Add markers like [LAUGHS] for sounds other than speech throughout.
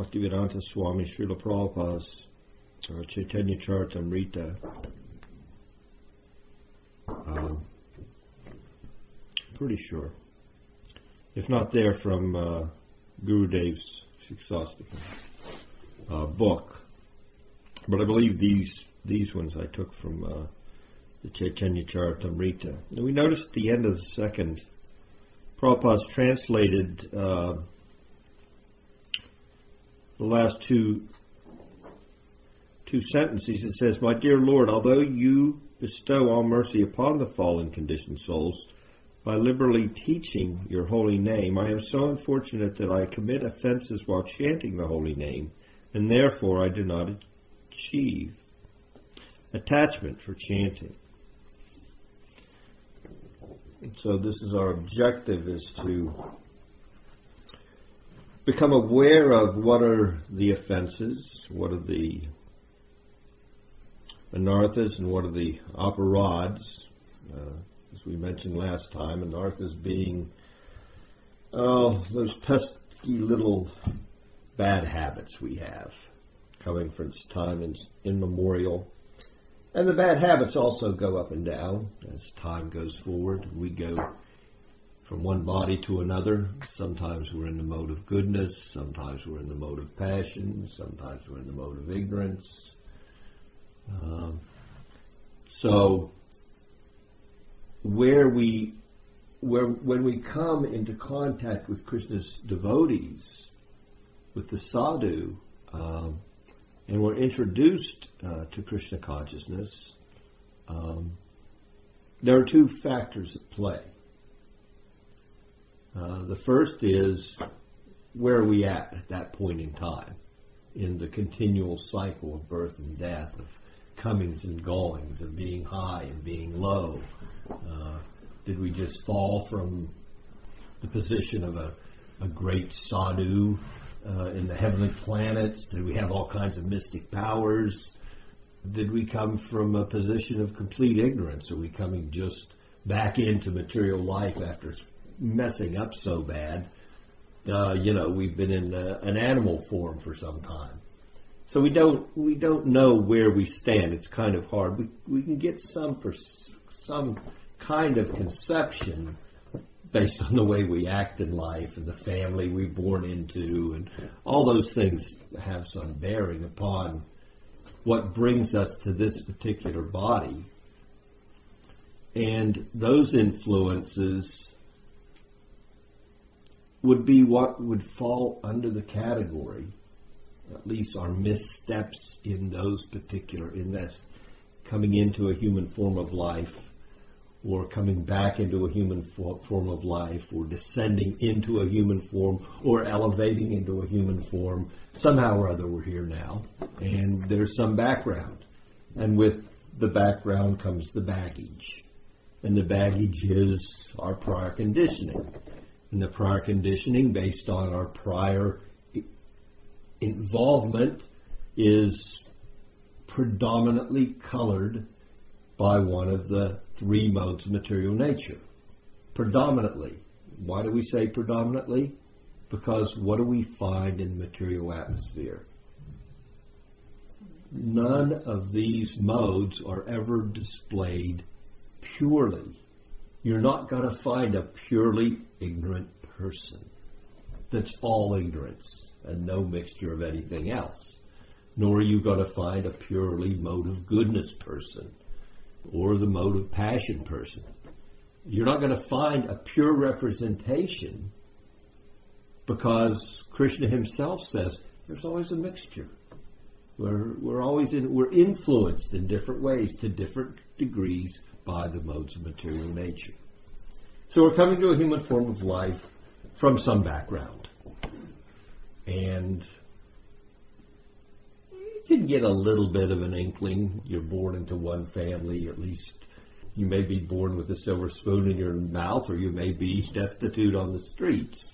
Bhaktivedanta Swami Srila Prabhupada's uh, Chaitanya Charitamrita. Um, pretty sure. If not there, from uh, Gurudev's Shiksastika uh, book. But I believe these these ones I took from uh, the Chaitanya Charitamrita. And we noticed at the end of the second, Prabhupada's translated uh, the last two two sentences. It says, "My dear Lord, although you bestow all mercy upon the fallen conditioned souls." By liberally teaching your holy name, I am so unfortunate that I commit offenses while chanting the holy name, and therefore I do not achieve attachment for chanting. So this is our objective is to become aware of what are the offenses, what are the anarthas, and what are the aparadhs. Uh, as we mentioned last time, anarthas being oh, those pesky little bad habits we have coming from time immemorial and the bad habits also go up and down as time goes forward. We go from one body to another. Sometimes we're in the mode of goodness, sometimes we're in the mode of passion, sometimes we're in the mode of ignorance. Um, so, where we, where when we come into contact with Krishna's devotees, with the sadhu, um, and we're introduced uh, to Krishna consciousness, um, there are two factors at play. Uh, the first is where are we at at that point in time in the continual cycle of birth and death, of comings and goings, of being high and being low? Uh, did we just fall from the position of a, great sadhu uh, in the heavenly planets? Did we have all kinds of mystic powers? Did we come from a position of complete ignorance? Are we coming just back into material life after messing up so bad? Uh, you know, we've been in uh, an animal form for some time. So we don't we don't know where we stand. It's kind of hard. We we can get some pers- some kind of conception based on the way we act in life and the family we're born into, and all those things have some bearing upon what brings us to this particular body. And those influences would be what would fall under the category, at least our missteps in those particular, in that coming into a human form of life or coming back into a human form of life, or descending into a human form, or elevating into a human form. Somehow or other, we're here now, and there's some background. And with the background comes the baggage. And the baggage is our prior conditioning. And the prior conditioning, based on our prior involvement, is predominantly colored by one of the three modes of material nature. Predominantly. Why do we say predominantly? Because what do we find in the material atmosphere? None of these modes are ever displayed purely. You're not going to find a purely ignorant person that's all ignorance and no mixture of anything else. Nor are you going to find a purely mode of goodness person or the mode of passion person. You're not going to find a pure representation because Krishna himself says there's always a mixture. We're, we're always in, we're influenced in different ways to different degrees by the modes of material nature. So we're coming to a human form of life from some background. and you can get a little bit of an inkling. You're born into one family, at least you may be born with a silver spoon in your mouth, or you may be destitute on the streets.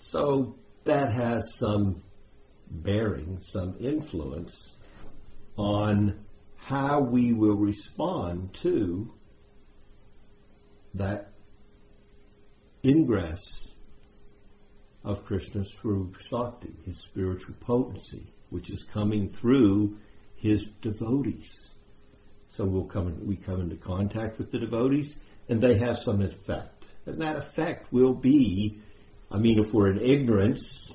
So that has some bearing, some influence on how we will respond to that ingress of Krishna's Swarup Shakti, his spiritual potency, which is coming through his devotees. So we'll come in, we come into contact with the devotees, and they have some effect. And that effect will be, I mean, if we're in ignorance,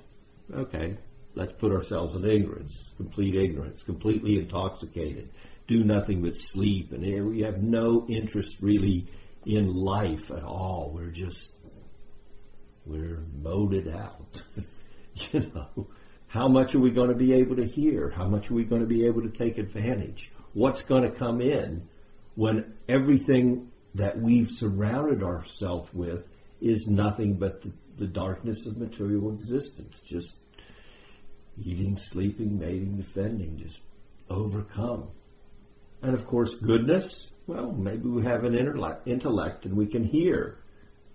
okay, let's put ourselves in ignorance, complete ignorance, completely intoxicated, do nothing but sleep, and we have no interest really in life at all. We're just we're moded out. [LAUGHS] you know, how much are we going to be able to hear? How much are we going to be able to take advantage? What's going to come in when everything that we've surrounded ourselves with is nothing but the, the darkness of material existence, just eating, sleeping, mating, defending, just overcome. And of course, goodness, well, maybe we have an intellect and we can hear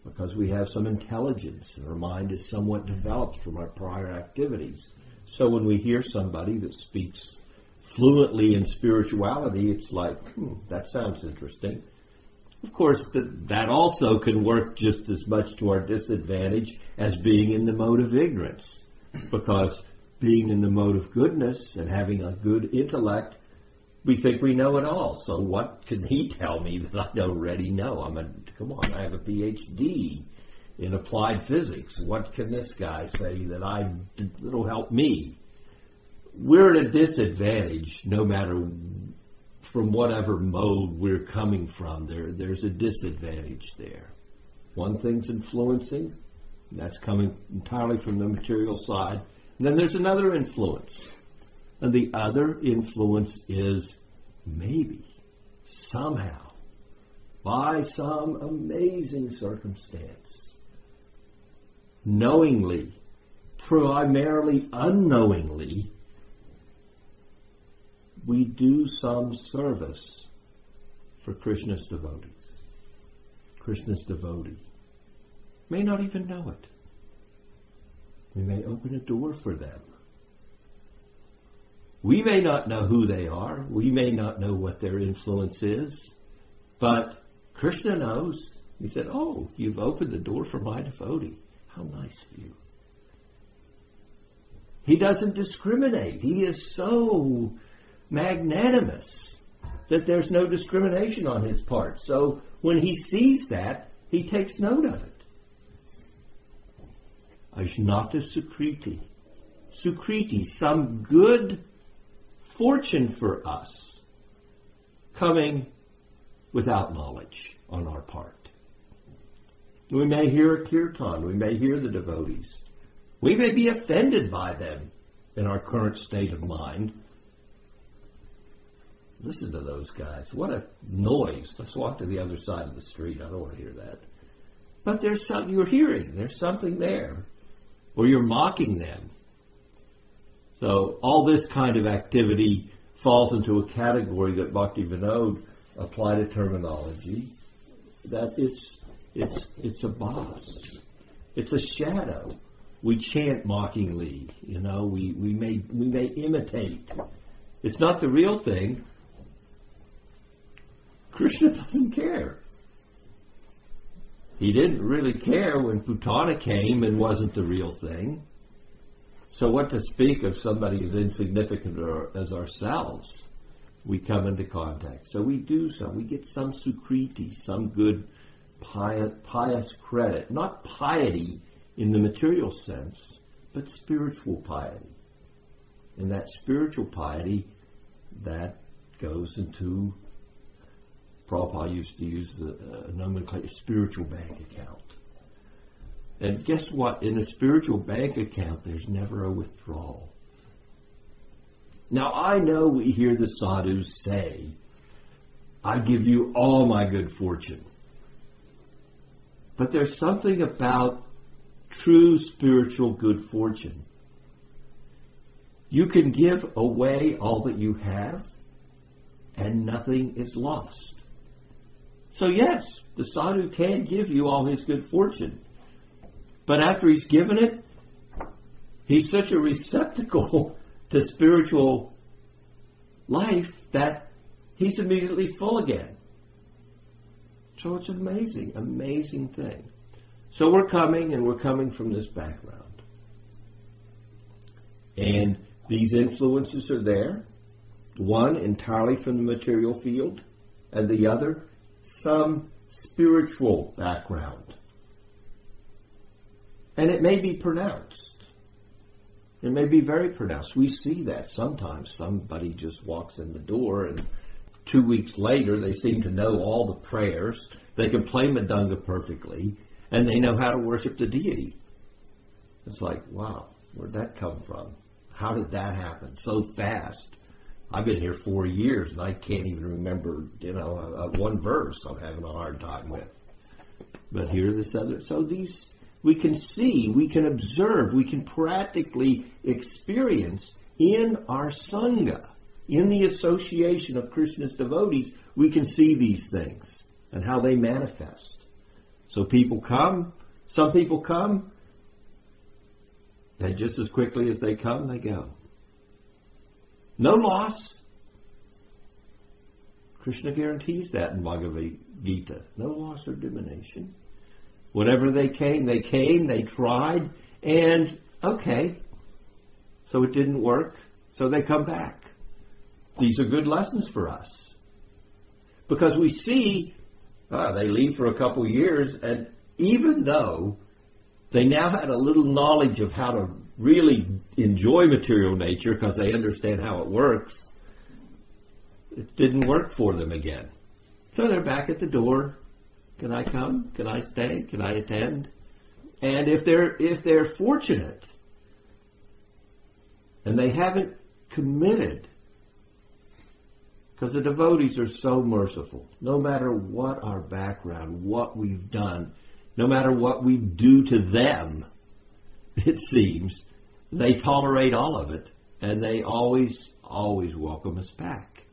because we have some intelligence and our mind is somewhat developed from our prior activities. So when we hear somebody that speaks fluently in spirituality, it's like, hmm, that sounds interesting. Of course, that, that also can work just as much to our disadvantage as being in the mode of ignorance. Because being in the mode of goodness and having a good intellect, we think we know it all. So what can he tell me that I already know? I'm a come on, I have a PhD in applied physics. What can this guy say that I that'll help me? We're at a disadvantage no matter from whatever mode we're coming from. There there's a disadvantage there. One thing's influencing, that's coming entirely from the material side. And then there's another influence. And the other influence is maybe, somehow, by some amazing circumstance, knowingly, primarily unknowingly, we do some service for Krishna's devotees. Krishna's devotee may not even know it. We may open a door for them. We may not know who they are. We may not know what their influence is. But Krishna knows. He said, Oh, you've opened the door for my devotee. How nice of you. He doesn't discriminate. He is so magnanimous that there's no discrimination on his part. So when he sees that, he takes note of it. Ajnata Sukriti. Sukriti, some good fortune for us coming without knowledge on our part. We may hear a kirtan, we may hear the devotees. We may be offended by them in our current state of mind. Listen to those guys. What a noise. Let's walk to the other side of the street. I don't want to hear that. But there's something you're hearing. There's something there. Or you're mocking them. So all this kind of activity falls into a category that Bhakti Vinod applied a terminology that it's it's it's abhasa. It's a shadow. We chant mockingly, you know, we, we may we may imitate. It's not the real thing. Krishna [LAUGHS] doesn't care. He didn't really care when Putana came and wasn't the real thing. So what to speak of somebody as insignificant as ourselves? We come into contact. So we do some. We get some sukriti, some good pious, pious credit. Not piety in the material sense, but spiritual piety. And that spiritual piety, that goes into, Prabhupada used to use the uh, nomenclature, spiritual bank account. And guess what? In a spiritual bank account, there's never a withdrawal. Now, I know we hear the sadhus say, I give you all my good fortune. But there's something about true spiritual good fortune You can give away all that you have, and nothing is lost. So, yes, the sadhu can give you all his good fortune. But after he's given it, he's such a receptacle [LAUGHS] to spiritual life that he's immediately full again. So it's amazing, amazing thing. So we're coming, and we're coming from this background. And these influences are there. One entirely from the material field, and the other some spiritual background. And it may be pronounced. It may be very pronounced. We see that sometimes. Somebody just walks in the door and two weeks later they seem to know all the prayers. They can play mridanga perfectly and they know how to worship the deity. It's like, wow, where'd that come from? How did that happen so fast? I've been here four years and I can't even remember, you know, a one verse I'm having a hard time with. But here this other, so these, we can see, we can observe, we can practically experience in our Sangha, in the association of Krishna's devotees, we can see these things and how they manifest. So people come, some people come, and just as quickly as they come, they go. No loss. Krishna guarantees that in Bhagavad Gita. No loss or diminution. Whatever they came, they came, they tried, and okay. So it didn't work, so they come back. These are good lessons for us. Because we see uh, they leave for a couple years, and even though they now had a little knowledge of how to really enjoy material nature because they understand how it works, it didn't work for them again. So they're back at the door. Can I come? Can I stay? Can I attend? And if they're if they're fortunate and they haven't committed because the devotees are so merciful. No matter what our background, what we've done, no matter what we do to them, [LAUGHS] it seems, they tolerate all of it and they always, always welcome us back.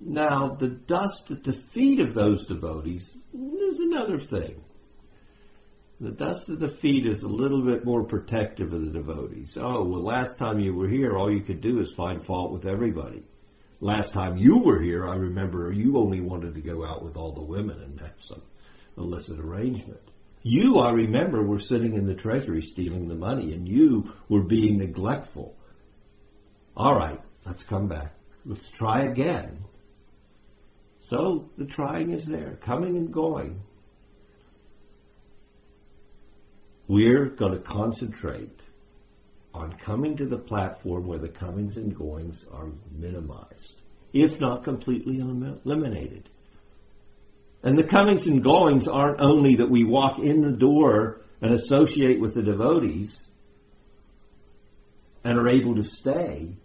Now, the dust at the feet of those devotees is another thing. The dust at the feet is a little bit more protective of the devotees. Oh, well, last time you were here, all you could do is find fault with everybody. Last time you were here, I remember you only wanted to go out with all the women and have some illicit arrangement. You, I remember, were sitting in the treasury stealing the money, and you were being neglectful. All right, let's come back. Let's try again. So the trying is there, coming and going. We're going to concentrate on coming to the platform where the comings and goings are minimized, if not completely eliminated. And the comings and goings aren't only that we walk in the door and associate with the devotees and are able to stay.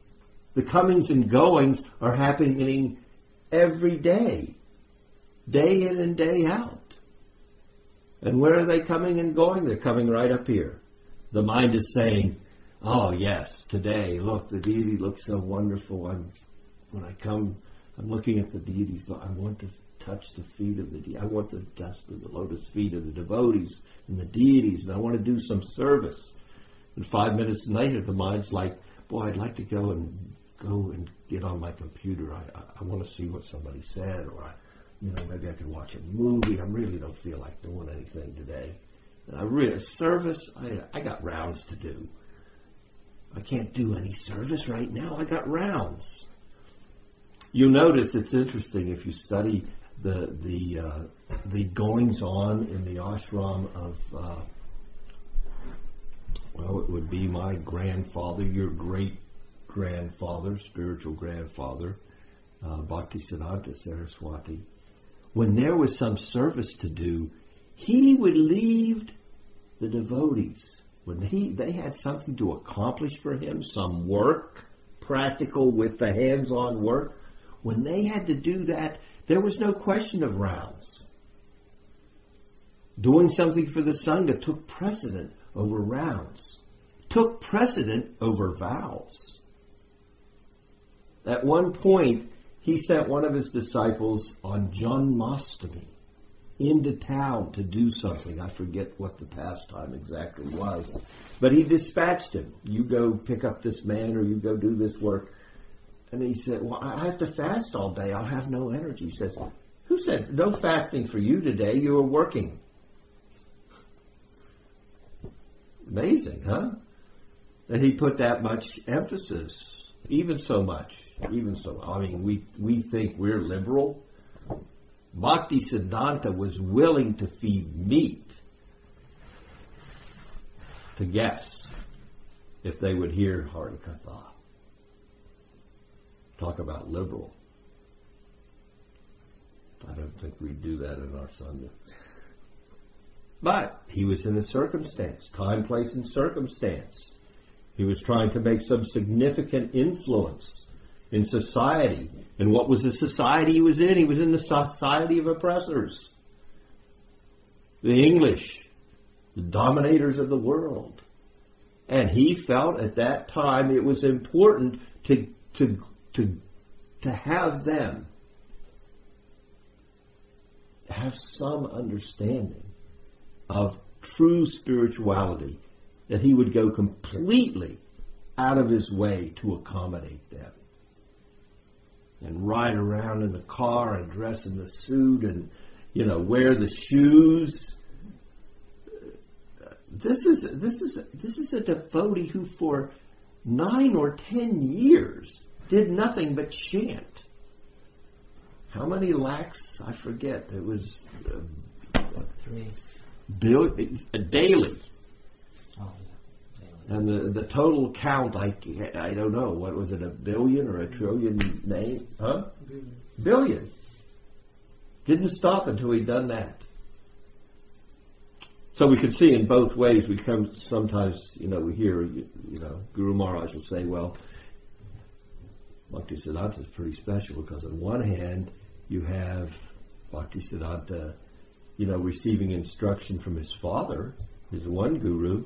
The comings and goings are happening every day, day in and day out. And where are they coming and going? They're coming right up here. The mind is saying, Oh yes, today, look, the deity looks so wonderful. I'm, when I come, I'm looking at the deities. I want to touch the feet of the deity. I want the dust of the lotus feet of the devotees and the deities, and I want to do some service. And five minutes later, the mind's like, boy, I'd like to go and go and get on my computer. I, I, I want to see what somebody said, or I, you know, maybe I could watch a movie. I really don't feel like doing anything today. And I really service. I I got rounds to do. I can't do any service right now. I got rounds. You'll notice it's interesting if you study the the uh, the goings on in the ashram of uh, well, it would be my grandfather, your great grandfather, spiritual grandfather, uh, Bhaktisiddhanta Saraswati. When there was some service to do, he would leave the devotees when he they had something to accomplish for him, some work, practical with the hands-on work, when they had to do that, there was no question of rounds. Doing something for the Sangha took precedent over rounds. took precedent over vows. At one point, he sent one of his disciples on Janmashtami into town to do something. I forget what the pastime exactly was. But he dispatched him. You go pick up this man or you go do this work. And he said, Well, I have to fast all day. I'll have no energy. He says, Who said no fasting for you today? You are working. Amazing, huh? That he put that much emphasis, even so much, even so. I mean, we we think we're liberal. Bhakti Siddhanta was willing to feed meat to guests if they would hear Harikatha. Talk about liberal. I don't think we do that in our Sunday. But he was in a circumstance, time, place, and circumstance. He was trying to make some significant influence in society. And what was the society he was in? He was in the society of oppressors. The English, the dominators of the world. And he felt at that time it was important to, to, to, to have them have some understanding of true spirituality, that he would go completely out of his way to accommodate them. And ride around in the car and dress in the suit and, you know, wear the shoes. This is, this is, this is a devotee who for nine or ten years did nothing but chant. How many lakhs? I forget. It was uh, Three. bill, daily. Oh, And the, the total count, I, I don't know. What was it, a billion or a trillion name? Huh? Billion. Didn't stop until he'd done that. So we could see in both ways. We come sometimes, you know, we hear, you, you know, Guru Maharaj will say, well, Bhakti Siddhanta is pretty special because on one hand, you have Bhakti Siddhanta, you know, receiving instruction from his father, his one guru,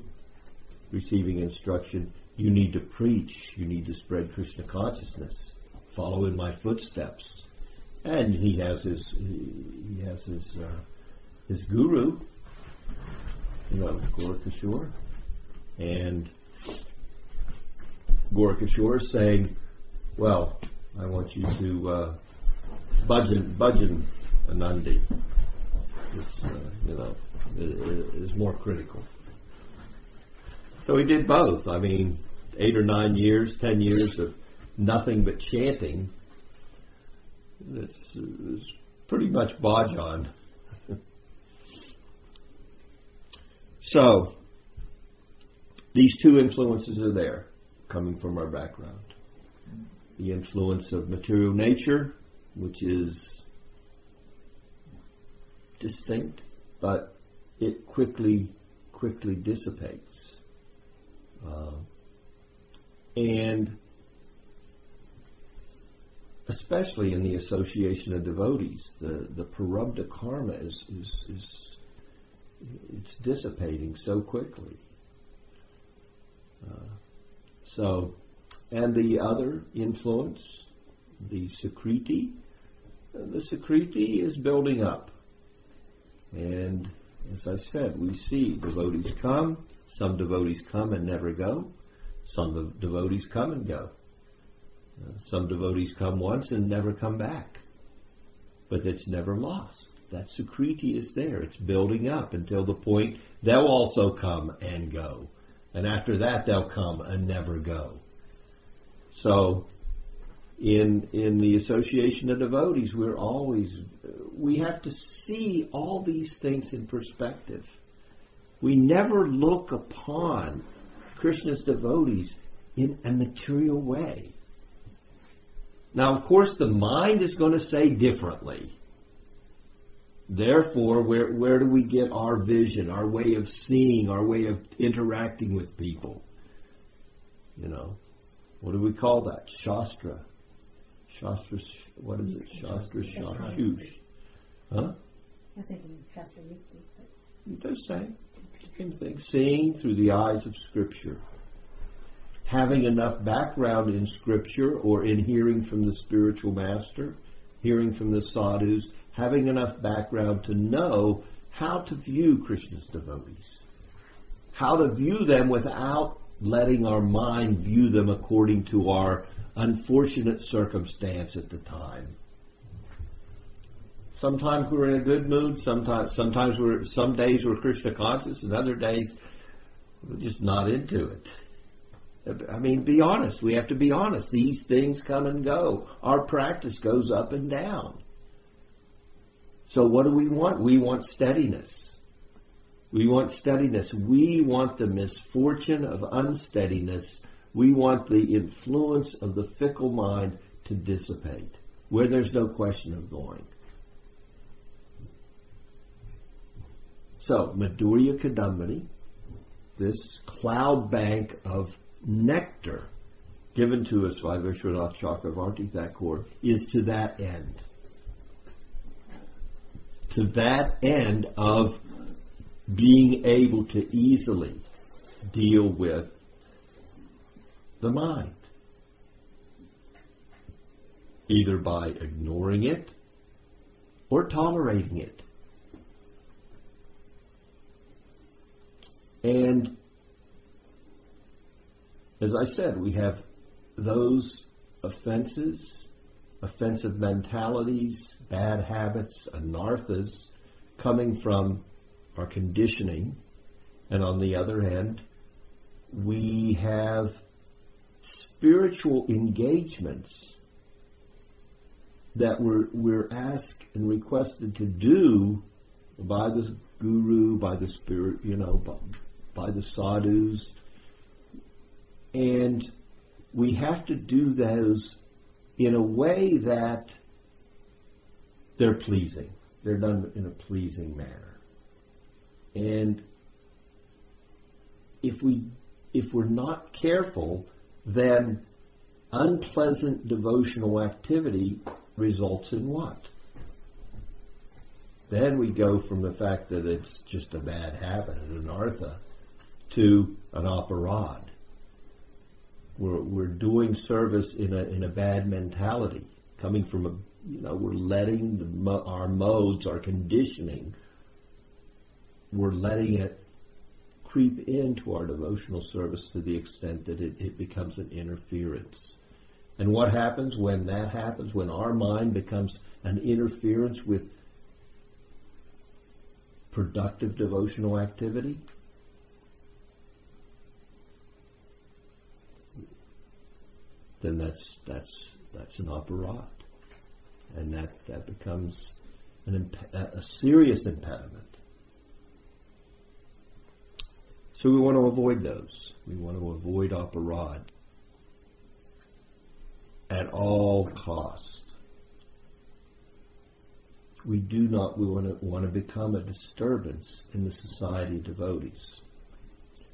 receiving instruction, you need to preach, you need to spread Krishna consciousness, follow in my footsteps. And he has his, he, has his, uh, his guru, you know, Gaurakishore, and Gaurakishore is saying, well, I want you to uh, bhajan, budgeon Anandi. This, uh, you know, is more critical. So he did both. I mean, eight or nine years, ten years of nothing but chanting. This is pretty much bhajan. [LAUGHS] so, these two influences are there, coming from our background. The influence of material nature, which is distinct, but it quickly, quickly dissipates. Uh, and especially in the association of devotees, the, the prarabdha karma is, is, is it's dissipating so quickly. Uh, so, and the other influence, the Sukriti, uh, the Sukriti is building up. And as I said, we see devotees come, some devotees come and never go, some devotees come and go. Uh, some devotees come once and never come back. But it's never lost. That Sukriti is there. It's building up until the point they'll also come and go. And after that they'll come and never go. So in in the association of devotees we're always we have to see all these things in perspective. We never look upon Krishna's devotees in a material way. Now, of course, the mind is going to say differently. Therefore, where, where do we get our vision, our way of seeing, our way of interacting with people? You know, what do we call that? Shastra. Shastra, what is it? Shastra, chakshush. Huh? I was thinking Shastra Yukti, It does say. Same thing. Seeing through the eyes of Scripture. having enough background in scripture or in hearing from the spiritual master, hearing from the sadhus, having enough background to know how to view Krishna's devotees, how to view them without letting our mind view them according to our unfortunate circumstance at the time. Sometimes we're in a good mood. Sometimes, sometimes we're some days we're Krishna conscious, and other days we're just not into it. I mean, be honest. We have to be honest. These things come and go. Our practice goes up and down. So what do we want? We want steadiness. We want steadiness. We want the misfortune of unsteadiness. We want the influence of the fickle mind to dissipate, where there's no question of going. So, Madhurya Kadambini, this cloud bank of nectar given to us by Vishwanath Chakravarti Thakur is to that end. To that end of being able to easily deal with the mind. Either by ignoring it or tolerating it. And as I said, we have those offenses, offensive mentalities, bad habits, anarthas coming from our conditioning. And on the other hand, we have spiritual engagements that we're, we're asked and requested to do by the guru, by the spirit, you know, by, the sadhus. And we have to do those in a way that they're pleasing. They're done in a pleasing manner. And if we if we're not careful, then unpleasant devotional activity results in what? Then we go from the fact that it's just a bad habit, anartha, to an aparad. We're, we're doing service in a, in a bad mentality, coming from a, you know, we're letting the, our modes, our conditioning, we're letting it creep into our devotional service to the extent that it, it becomes an interference. And what happens when that happens, when our mind becomes an interference with productive devotional activity? Then that's that's that's an aparad, and that that becomes an imp- a serious impediment. So we want to avoid those. We want to avoid aparad at all costs. We do not we want to, want to become a disturbance in the society of devotees.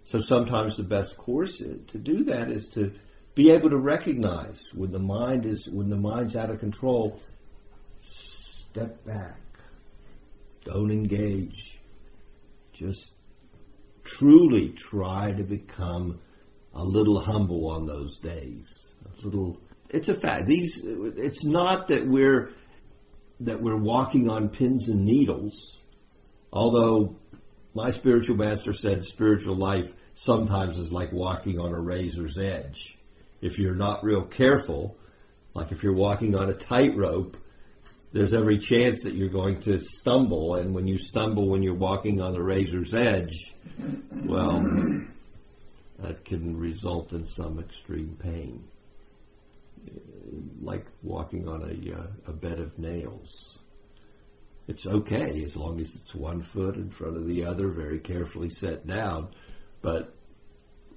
So sometimes the best course to do that is to be able to recognize when the mind is when the mind's out of control. Step back. Don't engage. Just truly try to become a little humble on those days. A little. It's a fact. These. It's not that we're that we're walking on pins and needles. Although my spiritual master said spiritual life sometimes is like walking on a razor's edge. If you're not real careful, like if you're walking on a tightrope, there's every chance that you're going to stumble. And when you stumble when you're walking on the razor's edge, well, that can result in some extreme pain. Like walking on a, uh, a bed of nails. It's okay as long as it's one foot in front of the other, very carefully set down. But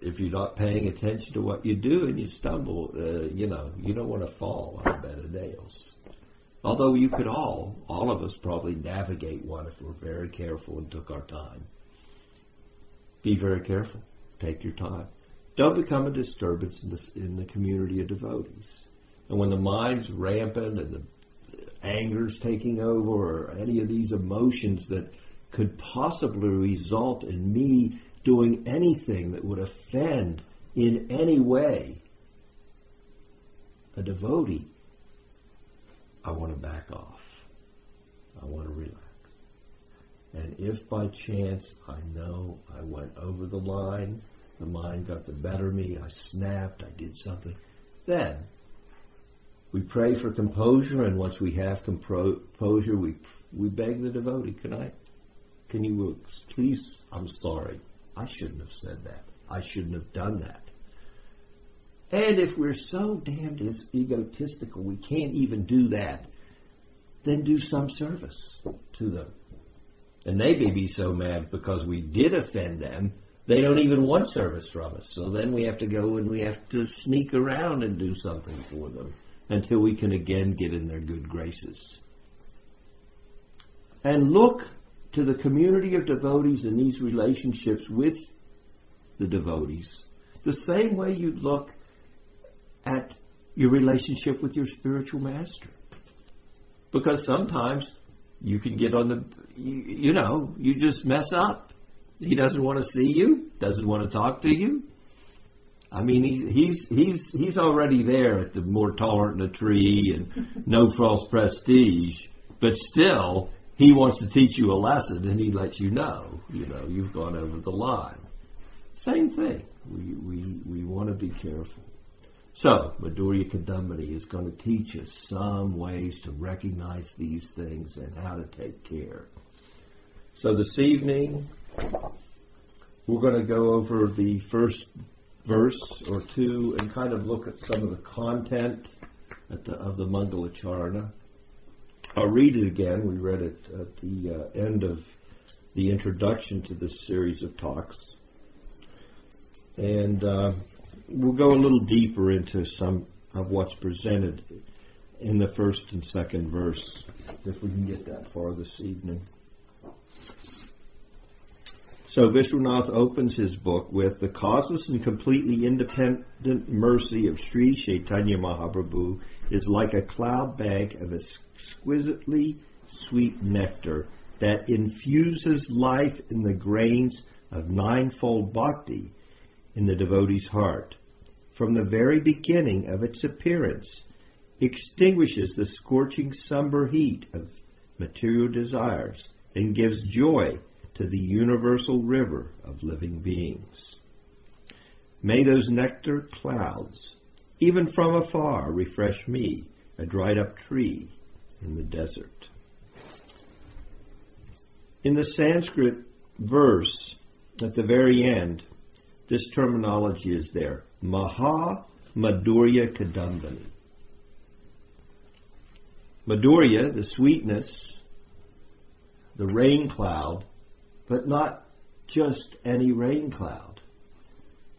if you're not paying attention to what you do and you stumble, uh, you know, you don't want to fall on a bed of nails. Although you could all, all of us probably navigate one if we're very careful and took our time. Be very careful. Take your time. Don't become a disturbance in the, in the community of devotees. And when the mind's rampant and the anger's taking over or any of these emotions that could possibly result in me doing anything that would offend in any way a devotee, I want to back off. I want to relax. And if by chance I know I went over the line, the mind got the better of me, I snapped, I did something, then we pray for composure, and once we have composure, we we beg the devotee, can I, can you please, I'm sorry, I shouldn't have said that. I shouldn't have done that. And if we're so damned egotistical we can't even do that, then do some service to them. And they may be so mad because we did offend them, they don't even want service from us. So then we have to go and we have to sneak around and do something for them until we can again get in their good graces. And look to the community of devotees and these relationships with the devotees the same way you look at your relationship with your spiritual master. Because sometimes you can get on the, you, you know, you just mess up. He doesn't want to see you, doesn't want to talk to you. I mean, he's he's he's he's already there at the more tolerant the tree and no false prestige, but still he wants to teach you a lesson and he lets you know, you know, you've gone over the line. Same thing. We we we want to be careful. So, Madhurya Kadambini is going to teach us some ways to recognize these things and how to take care. So this evening, we're going to go over the first verse or two and kind of look at some of the content the, of the Mangalacharana. I'll read it again. We read it at the uh, end of the introduction to this series of talks. And uh, we'll go a little deeper into some of what's presented in the first and second verse, if we can get that far this evening. So Vishwanath opens his book with the causeless and completely independent mercy of Sri Chaitanya Mahaprabhu is like a cloud bank of exquisitely sweet nectar that infuses life in the grains of ninefold bhakti in the devotee's heart. From the very beginning of its appearance, extinguishes the scorching somber heat of material desires and gives joy to the universal river of living beings. May those nectar clouds, even from afar, refresh me, a dried up tree in the desert. In the Sanskrit verse at the very end, this terminology is there. Maha Madhurya Kadambini. Madhurya, the sweetness, the rain cloud, but not just any rain cloud.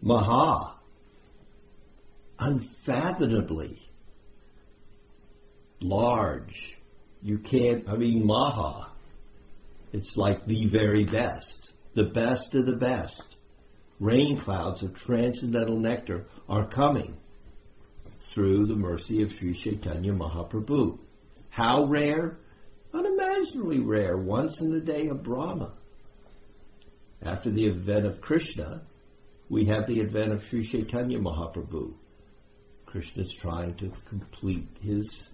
Maha, unfathomably large. You can't, I mean, Maha. It's like the very best, the best of the best rain clouds of transcendental nectar are coming through the mercy of Sri Chaitanya Mahaprabhu. How rare? Unimaginably rare, once in the day of Brahma. After the advent of Krishna, we have the advent of Sri Chaitanya Mahaprabhu. Krishna is trying to complete his,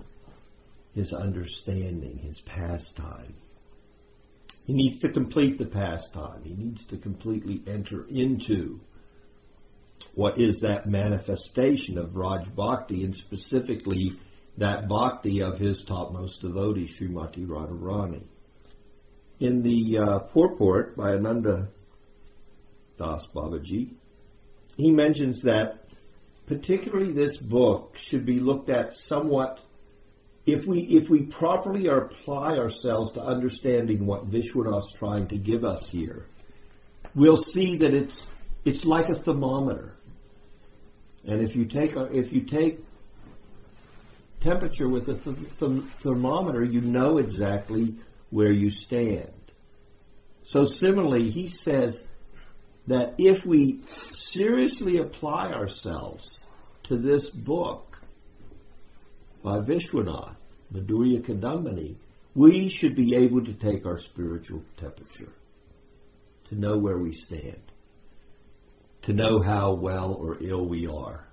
his understanding, his pastime. He needs to complete the pastime. He needs to completely enter into what is that manifestation of Raj Bhakti and specifically that Bhakti of his topmost devotee, Srimati Radharani. In the uh, purport by Ananda Das Babaji, he mentions that particularly this book should be looked at somewhat if we if we properly apply ourselves to understanding what Vishwanath's trying to give us here, we'll see that it's it's like a thermometer. And if you take a, if you take temperature with a th- th- thermometer, you know exactly where you stand. So similarly, he says that if we seriously apply ourselves to this book, by Vishwanath, Madhurya Kadambini, we should be able to take our spiritual temperature, to know where we stand. to know how well or ill we are.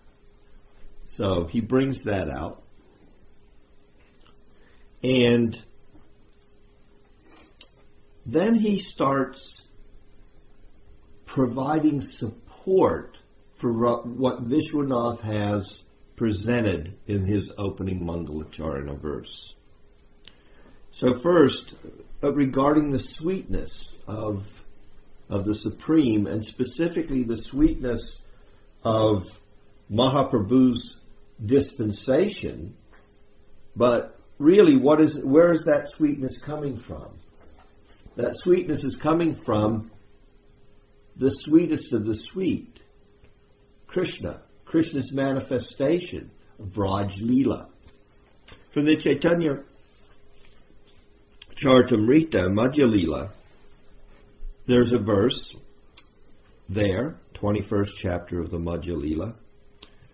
So he brings that out. And then he starts providing support for what Vishwanath has presented in his opening Mangalacharana verse. So first, regarding the sweetness of of the Supreme, and specifically the sweetness of Mahaprabhu's dispensation, but really, what is where is that sweetness coming from? That sweetness is coming from the sweetest of the sweet, Krishna, Krishna's manifestation of Vraj Leela. From the Chaitanya Charitamrita, Madhya Leela, there's a verse there, 21st chapter of the Madhya Leela.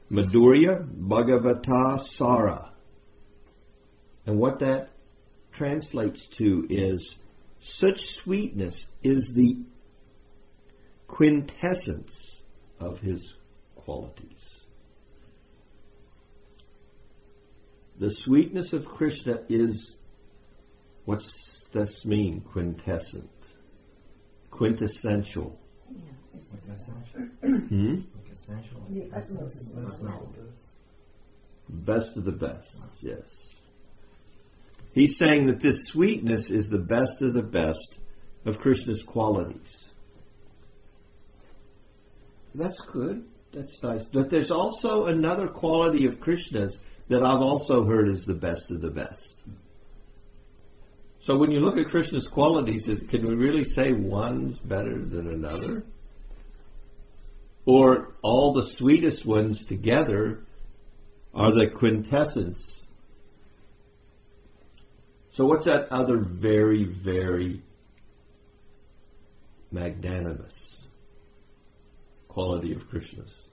Madhurya Bhagavata Sara. And what that translates to is such sweetness is the quintessence of his qualities. The sweetness of Krishna is what's this mean, quintessent? Quintessential. Hmm? Quintessential. Best of the best, yes. He's saying that this sweetness is the best of the best of Krishna's qualities. That's good. That's nice. But there's also another quality of Krishna's that I've also heard is the best of the best. So when you look at Krishna's qualities, is, can we really say one's better than another? Or all the sweetest ones together are the quintessence. So what's that other very, very magnanimous quality of Krishna's?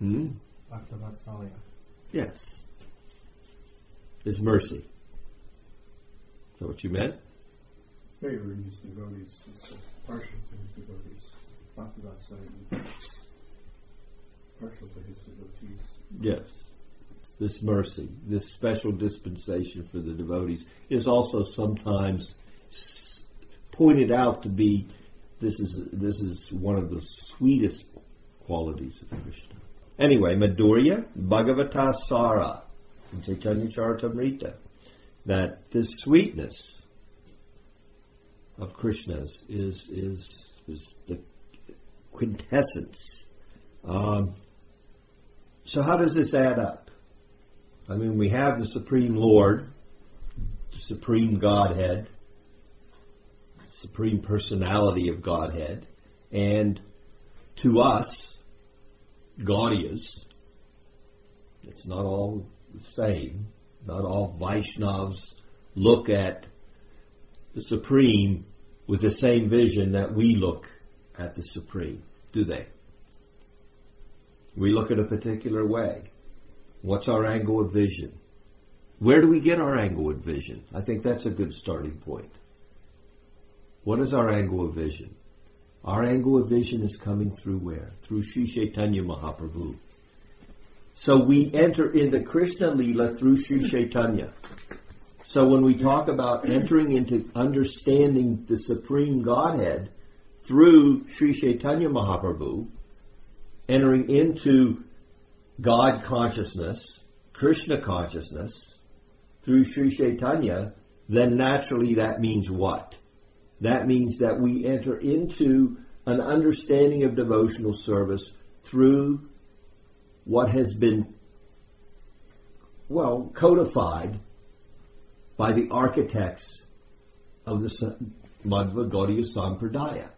Hmm? Yes is mercy. Is that what you meant? Favor his devotees, partial to his devotees. Bhaktivat partial to his devotees. Yes. This mercy, this special dispensation for the devotees, is also sometimes pointed out to be this is this is one of the sweetest qualities of Krishna. Anyway, Madhurya Bhagavata Sara in Chaitanya Charitamrita, that this sweetness of Krishna's is is is the quintessence. Um, so how does this add up? I mean, we have the Supreme Lord, the Supreme Godhead, Supreme Personality of Godhead, and to us, Gaudiyas, it's not all the same. Not all Vaishnavas look at the Supreme with the same vision that we look at the Supreme, do they? We look at a particular way. What's our angle of vision? Where do we get our angle of vision? I think that's a good starting point. What is our angle of vision? Our angle of vision is coming through where? Through Sri Chaitanya Mahaprabhu. So we enter into Krishna Lila through Sri Chaitanya. So when we talk about entering into understanding the Supreme Godhead through Sri Chaitanya Mahaprabhu, entering into God consciousness, Krishna consciousness, through Sri Chaitanya, then naturally that means what? That means that we enter into an understanding of devotional service through what has been, well, codified by the architects of the Madhva Gaudiya Sampradaya.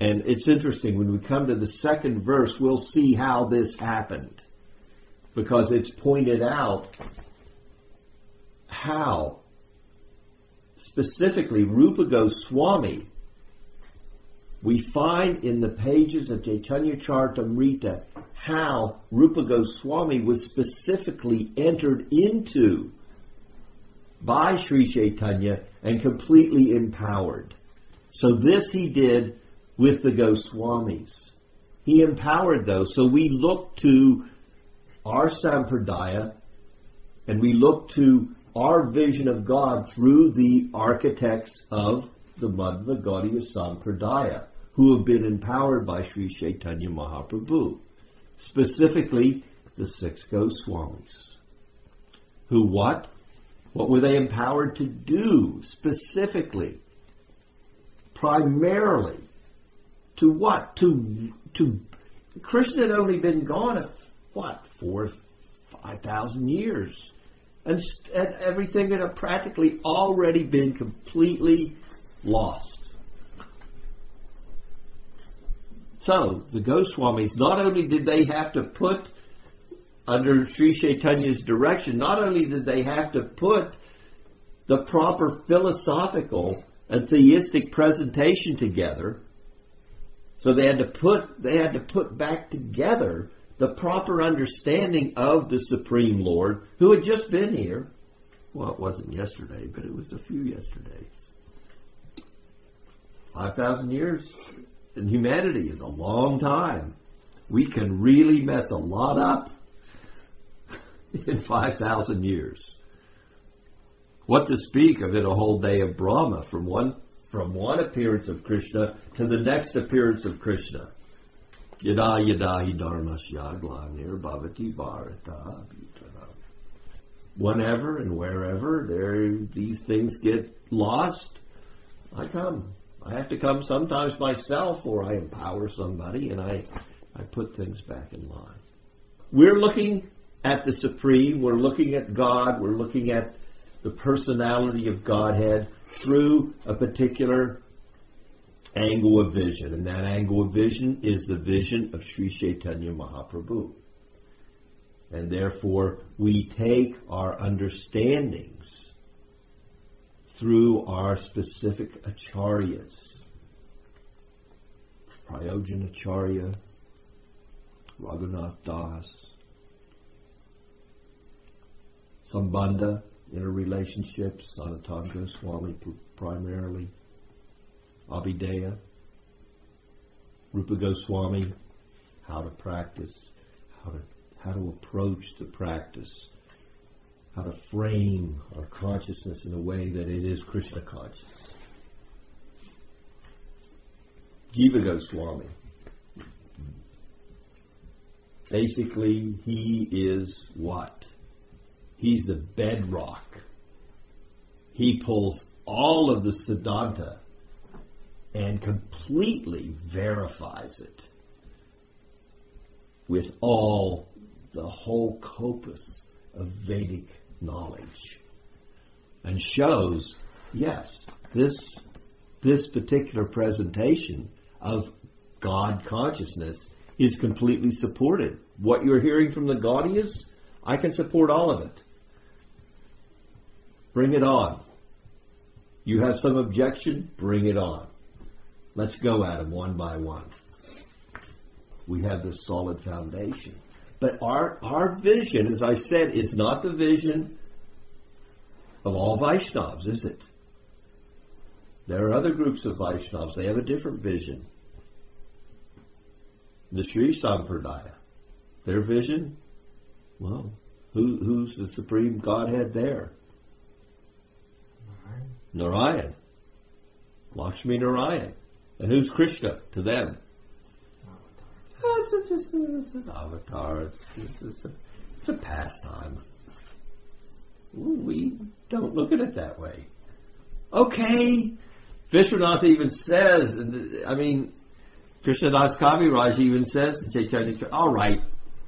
And it's interesting, when we come to the second verse, we'll see how this happened. Because it's pointed out how specifically Rupa Goswami we find in the pages of Chaitanya Charitamrita how Rupa Goswami was specifically entered into by Sri Chaitanya and completely empowered. So this he did with the Goswamis. He empowered those. So we look to our Sampradaya and we look to our vision of God through the architects of the Madhva Gaudiya Sampradaya who have been empowered by Sri Chaitanya Mahaprabhu. Specifically, the six Goswamis. Who what? What were they empowered to do specifically? Primarily. To what? To, to, Krishna had only been gone, what, four, five thousand years. And, and everything had practically already been completely lost. So, the Goswamis, not only did they have to put under Sri Chaitanya's direction, not only did they have to put the proper philosophical and theistic presentation together, so they had to put they had to put back together the proper understanding of the Supreme Lord who had just been here. Well, it wasn't yesterday, but it was a few yesterdays. Five thousand years in humanity is a long time. We can really mess a lot up [LAUGHS] in 5,000 years. What to speak of in a whole day of Brahma from one from one appearance of Krishna to the next appearance of Krishna. Yada yada hi dharmasya glanir bhavati bharata Whenever and wherever there these things get lost, I come. I have to come sometimes myself or I empower somebody and I, I put things back in line. We're looking at the Supreme, we're looking at God, we're looking at the personality of Godhead through a particular angle of vision. And that angle of vision is the vision of Sri Chaitanya Mahaprabhu. And therefore, we take our understandings through our specific acharyas. Prayojan Acharya, Raghunath Das, Sambandha, interrelationships, Sanatana Goswami primarily, Abhidheya, Rupa Goswami, how to practice, how to how to approach the practice, how to frame our consciousness in a way that it is Krishna conscious. Jiva Goswami. Basically, he is what? He's the bedrock. He pulls all of the Siddhanta and completely verifies it with all the whole corpus of Vedic knowledge and shows, yes, this, this particular presentation of God consciousness is completely supported. What you're hearing from the Gaudiyas, I can support all of it. Bring it on. You have some objection? Bring it on. Let's go at them one by one. We have this solid foundation. But our, our vision, as I said, is not the vision of all Vaishnavas, is it? There are other groups of Vaishnavas. They have a different vision. The Sri Sampradaya, their vision, well, who, who's the supreme Godhead there? Narayan. Lakshmi Narayan. And who's Krishna to them? Oh, it's, just, it's an avatar. It's, it's, it's, a, it's a pastime. We don't look at it that way. Okay. Vishwanath even says, uh, I mean, Krishnadas Kaviraj even says Chaitanya, all right,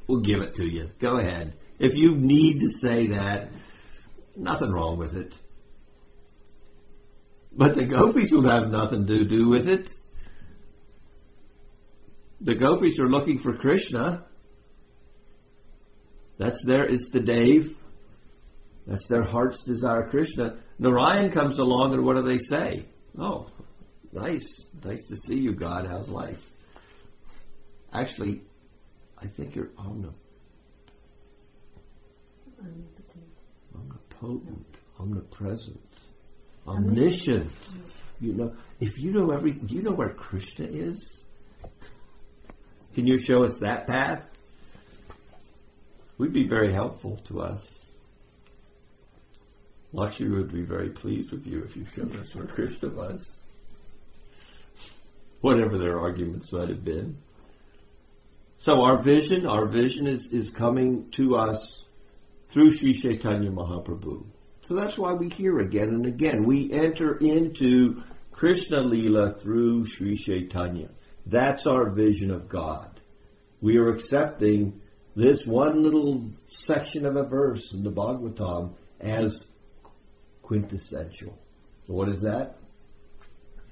we'll give it to you. Go ahead. If you need to say that, nothing wrong with it. But the gopis will have nothing to do with it. The gopis are looking for Krishna. That's their, it's the Dave. That's their heart's desire, Krishna. Narayan comes along and what do they say? Oh, nice. Nice to see you, God. How's life? Actually, I think you're omnipotent, omnipotent, omnipresent omniscient. you know, if you know every, do you know where Krishna is? Can you show us that path? Would be very helpful to us. Lakshmi would be very pleased with you if you showed us where Krishna was. Whatever their arguments might have been. So our vision, our vision is, is coming to us through Sri Chaitanya Mahaprabhu. So that's why we hear again and again. We enter into Krishna Lila through Sri Chaitanya. That's our vision of God. We are accepting this one little section of a verse in the Bhagavatam as quintessential. So what is that?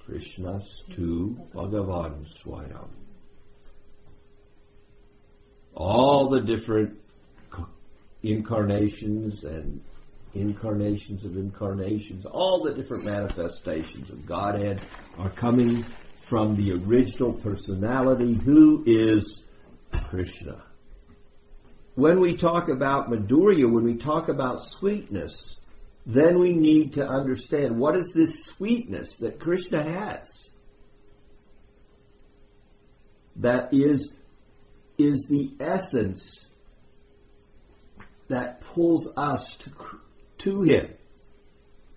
Krishna's to Bhagavan Swayam. All the different incarnations and incarnations of incarnations, all the different manifestations of Godhead are coming from the original personality who is Krishna. When we talk about Madhurya, when we talk about sweetness, then we need to understand what is this sweetness that Krishna has that is is the essence that pulls us to to him.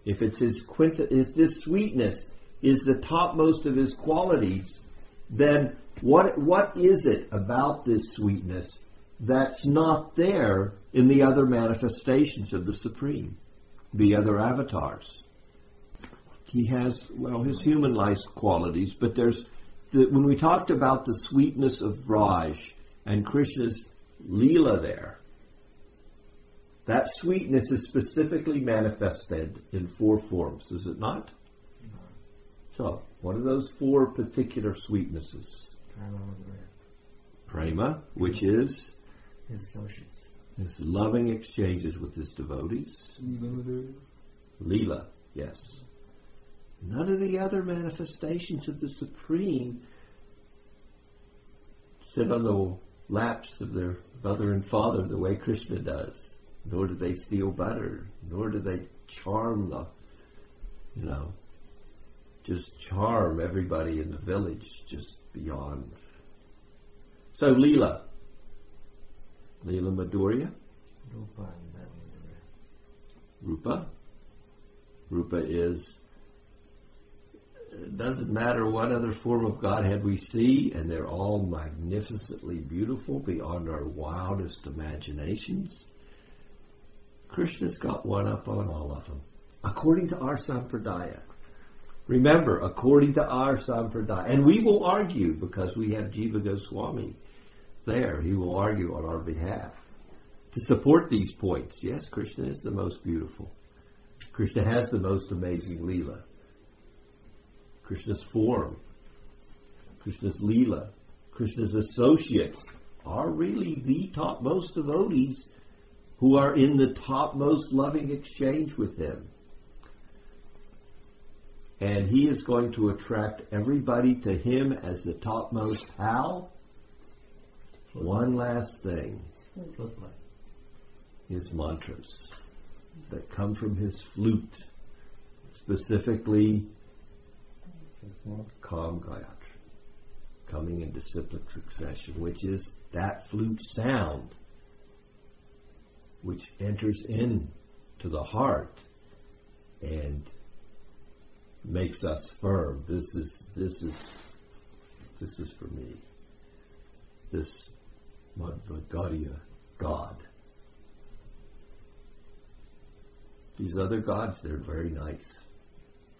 If it's his quinta, if this sweetness is the topmost of his qualities, then what what is it about this sweetness that's not there in the other manifestations of the Supreme, the other avatars? He has well his human-like qualities, but there's the, when we talked about the sweetness of Raj and Krishna's lila there, that sweetness is specifically manifested in four forms, is it not? So, what are those four particular sweetnesses? Prema, which is his associates. his loving exchanges with his devotees. Leela, yes. None of the other manifestations of the Supreme sit on the laps of their mother and father the way Krishna does nor do they steal butter, nor do they charm the, you know, just charm everybody in the village just beyond. So Leela, Leela Madhurya, Rupa Rupa. Rupa is, it doesn't matter what other form of Godhead we see, and they're all magnificently beautiful beyond our wildest imaginations. Krishna's got one up on all of them, according to our sampradaya. Remember, according to our sampradaya, and we will argue because we have Jiva Goswami there. He will argue on our behalf to support these points. Yes, Krishna is the most beautiful. Krishna has the most amazing leela. Krishna's form, Krishna's leela, Krishna's associates are really the topmost devotees who are in the topmost loving exchange with him. And he is going to attract everybody to him as the topmost. How? One last thing. His mantras that come from his flute, specifically Kam Gayatri, coming in disciplic succession, which is that flute sound which enters in to the heart and makes us firm. This is this is this is for me. This Madhva Gaudiya God. These other gods, they're very nice,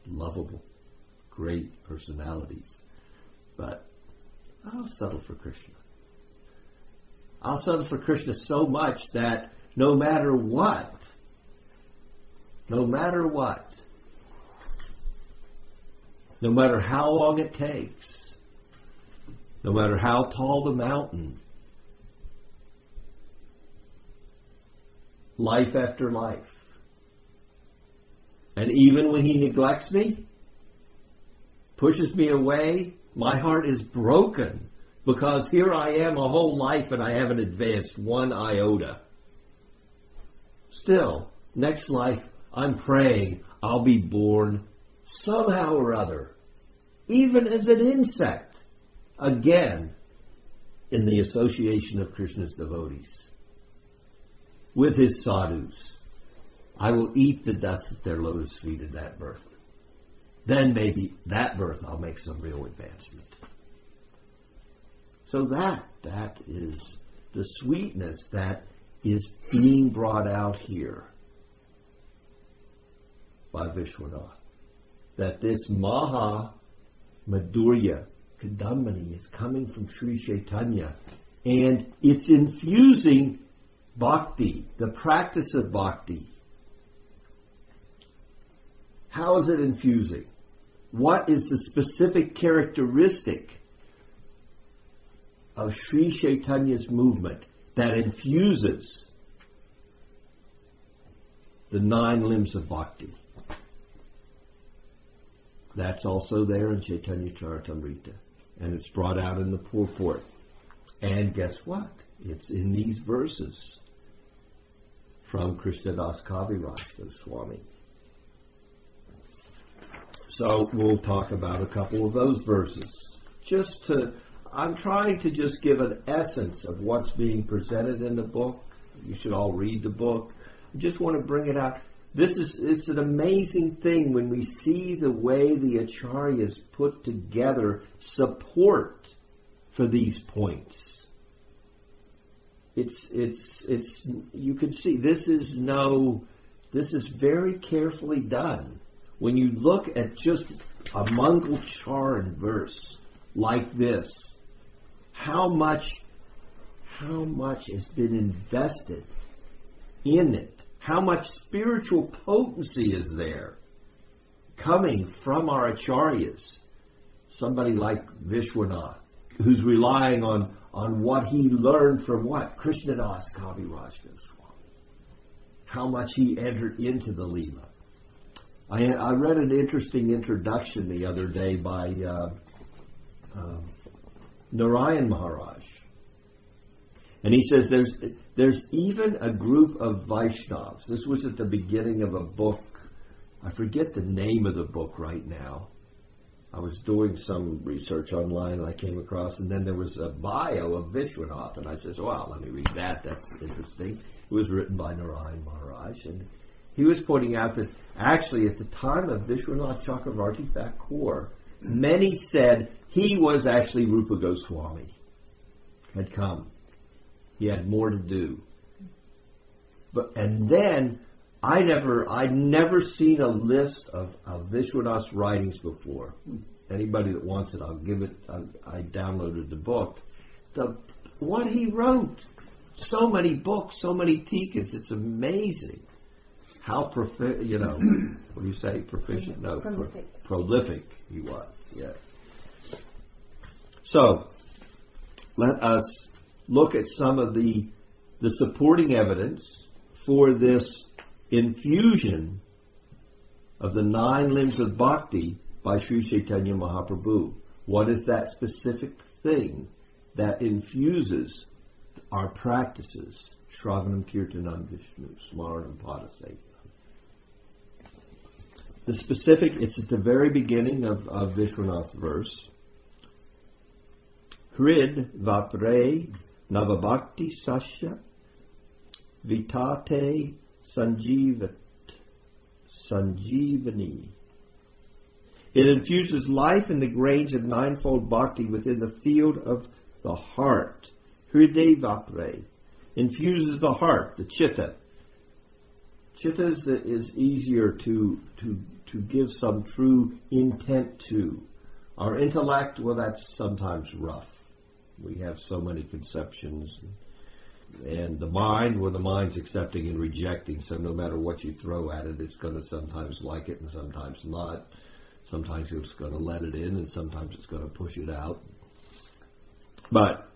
lovable, great personalities. But I'll settle for Krishna. I'll settle for Krishna so much that no matter what, no matter what, no matter how long it takes, no matter how tall the mountain, life after life. And even when he neglects me, pushes me away, my heart is broken because here I am a whole life and I haven't advanced one iota. Still, next life, I'm praying I'll be born somehow or other, even as an insect, again, in the association of Krishna's devotees, with his sadhus. I will eat the dust at their lotus feet at that birth. Then maybe that birth I'll make some real advancement. So that that is the sweetness that is being brought out here by Vishwanath. That this Maha Madhurya Kadambini is coming from Sri Chaitanya and it's infusing bhakti, the practice of bhakti. How is it infusing? What is the specific characteristic of Sri Chaitanya's movement that infuses the nine limbs of bhakti? That's also there in Chaitanya Charitamrita. And it's brought out in the purport. And guess what? It's in these verses from Krishnadas Kaviraj Swami. So we'll talk about a couple of those verses. Just to, I'm trying to just give an essence of what's being presented in the book. You should all read the book. I just want to bring it out. This is it's an amazing thing when we see the way the acharyas put together support for these points. It's it's it's you can see this is no this is very carefully done. When you look at just a Mangal Charan verse like this, how much how much has been invested in it how much spiritual potency is there coming from our acharyas? Somebody like Vishwanath, who's relying on, on what he learned from what? Krishnadas Kaviraj Goswami. How much he entered into the Leela. I, I read an interesting introduction the other day by uh, uh, Narayan Maharaj. And he says there's there's even a group of Vaishnavas. This was at the beginning of a book. I forget the name of the book right now. I was doing some research online and I came across, and then there was a bio of Vishwanath, and I says, "Well, let me read that. That's interesting." It was written by Narayan Maharaj, and he was pointing out that actually at the time of Vishwanath Chakravarti Thakur, many said he was actually Rupa Goswami had come. He had more to do. But and then I never I'd never seen a list of, of Vishwanath's writings before. Anybody that wants it, I'll give it. I, I downloaded the book. The what he wrote, so many books, so many tikas. It's amazing how profi- you know [CLEARS THROAT] what do you say proficient? No, pro- Prolific. prolific he was. Yes. So let us look at some of the the supporting evidence for this infusion of the nine limbs of bhakti by Sri Chaitanya Mahaprabhu. What is that specific thing that infuses our practices? Shravanam Kirtanam Vishnu, Smaranam Padasevanam. The specific, it's at the very beginning of, of Vishwanath's verse. Hrid Vapre Navabhakti Sasya Vitate Sanjivat Sanjivani. It infuses life in the grains of ninefold bhakti within the field of the heart. Hriday Vapre infuses the heart, the chitta. Chitta is, is easier to, to, to give some true intent to. Our intellect, well, that's sometimes rough. We have so many conceptions. And the mind, well, the mind's accepting and rejecting, so no matter what you throw at it, it's going to sometimes like it and sometimes not. Sometimes it's going to let it in and sometimes it's going to push it out. But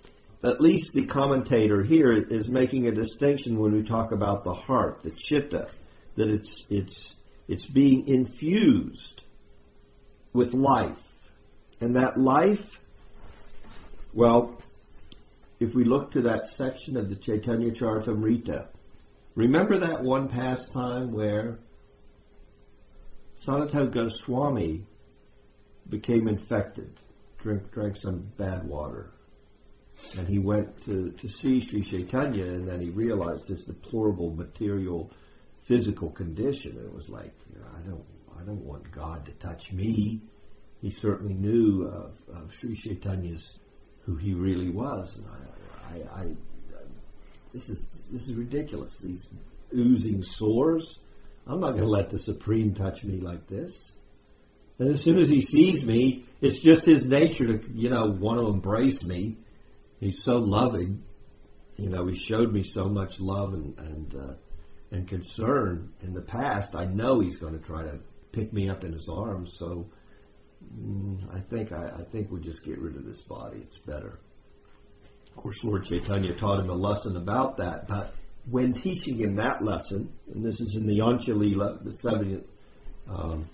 at least the commentator here is making a distinction when we talk about the heart, the chitta, that it's, it's, it's being infused with life. And that life well, if we look to that section of the Chaitanya Charitamrita, remember that one pastime where Sanatana Goswami became infected, drank, drank some bad water. And he went to, to see Sri Chaitanya, and then he realized his deplorable material, physical condition. It was like, I don't, I don't want God to touch me. He certainly knew of, of Sri Chaitanya's who he really was, and I, I, I this is this is ridiculous. These oozing sores. I'm not going to let the Supreme touch me like this. And as soon as he sees me, it's just his nature to, you know, want to embrace me. He's so loving. You know, he showed me so much love and and uh, and concern in the past. I know he's going to try to pick me up in his arms. So mm, I think I, I think we'll just get rid of this body. It's better. Of course, Lord Chaitanya taught him a lesson about that, but when teaching him that lesson, and this is in the Antya-lila, the seventh, um,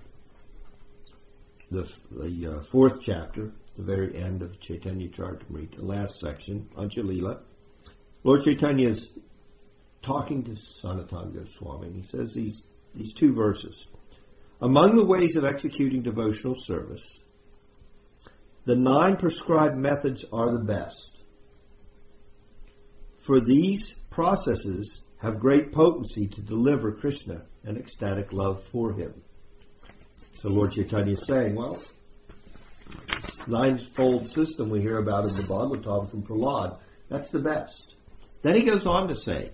the, the uh, fourth chapter, the very end of Chaitanya Charitamrita, the last section, Antya-lila, Lord Chaitanya is talking to Sanatana Goswami, he says these, these two verses. Among the ways of executing devotional service, the nine prescribed methods are the best. For these processes have great potency to deliver Krishna an ecstatic love for him. So Lord Chaitanya is saying, well, ninefold system we hear about in the Bhagavatam from Prahlad, that's the best. Then he goes on to say,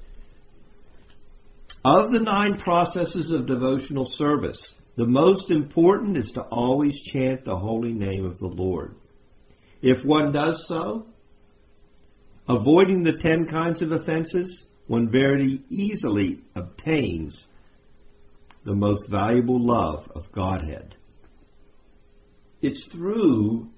of the nine processes of devotional service, the most important is to always chant the holy name of the Lord. If one does so, avoiding the ten kinds of offenses, one very easily obtains the most valuable love of Godhead. It's through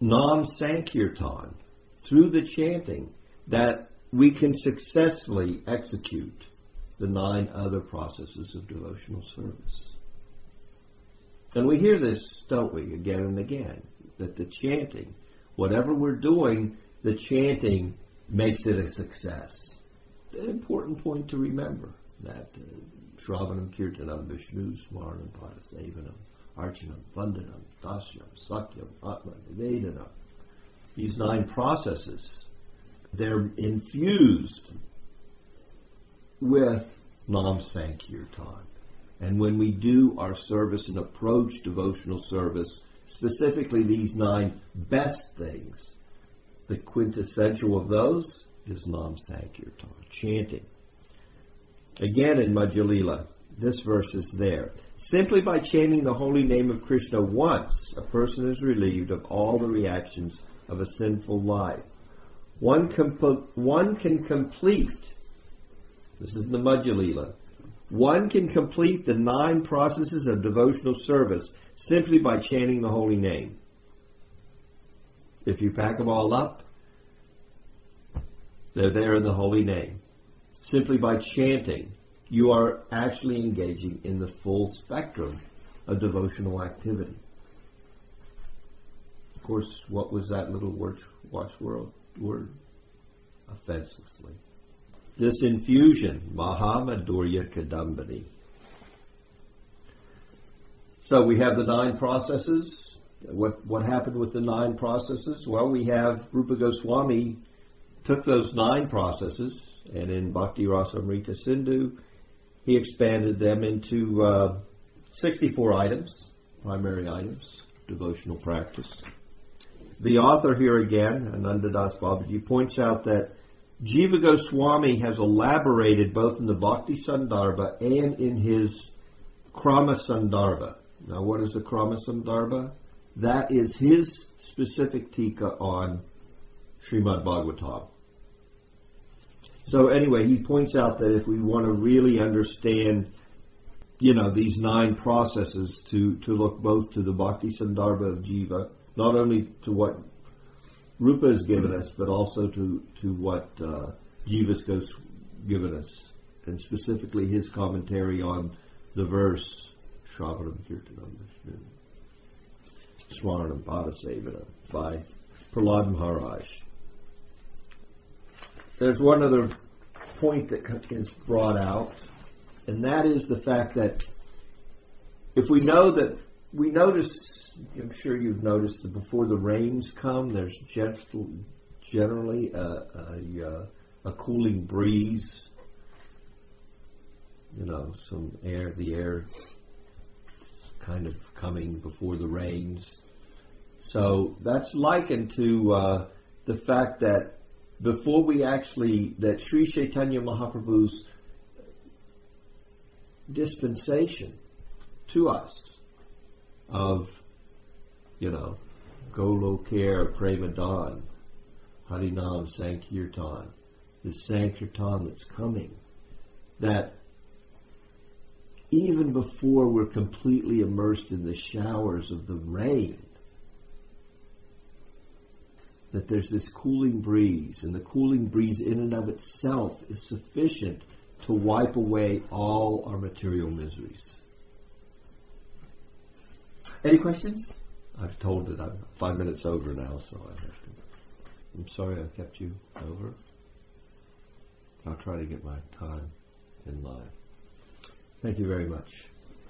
Nam Sankirtan, through the chanting, that we can successfully execute the nine other processes of devotional service. And we hear this, don't we, again and again, that the chanting, whatever we're doing, the chanting makes it a success. An important point to remember that uh, Shravanam, Kirtanam, Vishnu, Smaranam, Padasevanam, Archanam, Vandanam, Dasyam, Sakhyam, Atma, Nivedanam. These nine processes, they're infused with Nam Sankirtan. And when we do our service and approach devotional service, specifically these nine best things, the quintessential of those is Nam Sankirtan, chanting. Again in Madhya this verse is there. Simply by chanting the holy name of Krishna once, a person is relieved of all the reactions of a sinful life. One, one can complete, this is the Madhya one can complete the nine processes of devotional service simply by chanting the holy name. If you pack them all up, they're there in the holy name. Simply by chanting, you are actually engaging in the full spectrum of devotional activity. Of course, what was that little watch, world Word? Offenselessly. This infusion, Mahamadurya Kadambini. So we have the nine processes. What what happened with the nine processes? Well, we have Rupa Goswami took those nine processes, and in Bhakti Rasamrita Sindhu, he expanded them into uh, 64 items, primary items, devotional practice. The author here again, Anantadas Babaji, points out that Jiva Goswami has elaborated both in the Bhakti Sandarbha and in his Krama Sandarbha. Now, what is the Krama Sandarbha? That is his specific tika on Srimad Bhagavatam. So anyway, he points out that if we want to really understand, you know, these nine processes, to, to look both to the Bhakti Sandarbha of Jiva, not only to what Rupa has given us, but also to, to what uh, Jiva's given us, and specifically his commentary on the verse, Shravanam Kirtanam Vishnu, Smaranam Padasevana by Prahlad Maharaj. There's one other point that is brought out, and that is the fact that if we know that we notice, I'm sure you've noticed that before the rains come, there's generally a, a, uh, a cooling breeze. You know, some air, the air kind of coming before the rains. So that's likened to uh, the fact that before we actually, that Sri Chaitanya Mahaprabhu's dispensation to us of, you know, Golokare Premadan, Harinam Sankirtan, the Sankirtan that's coming, that even before we're completely immersed in the showers of the rain, that there's this cooling breeze, and the cooling breeze in and of itself is sufficient to wipe away all our material miseries. Any questions? I've told it. I'm five minutes over now, so I have to. I'm sorry I kept you over. I'll try to get my time in line. Thank you very much.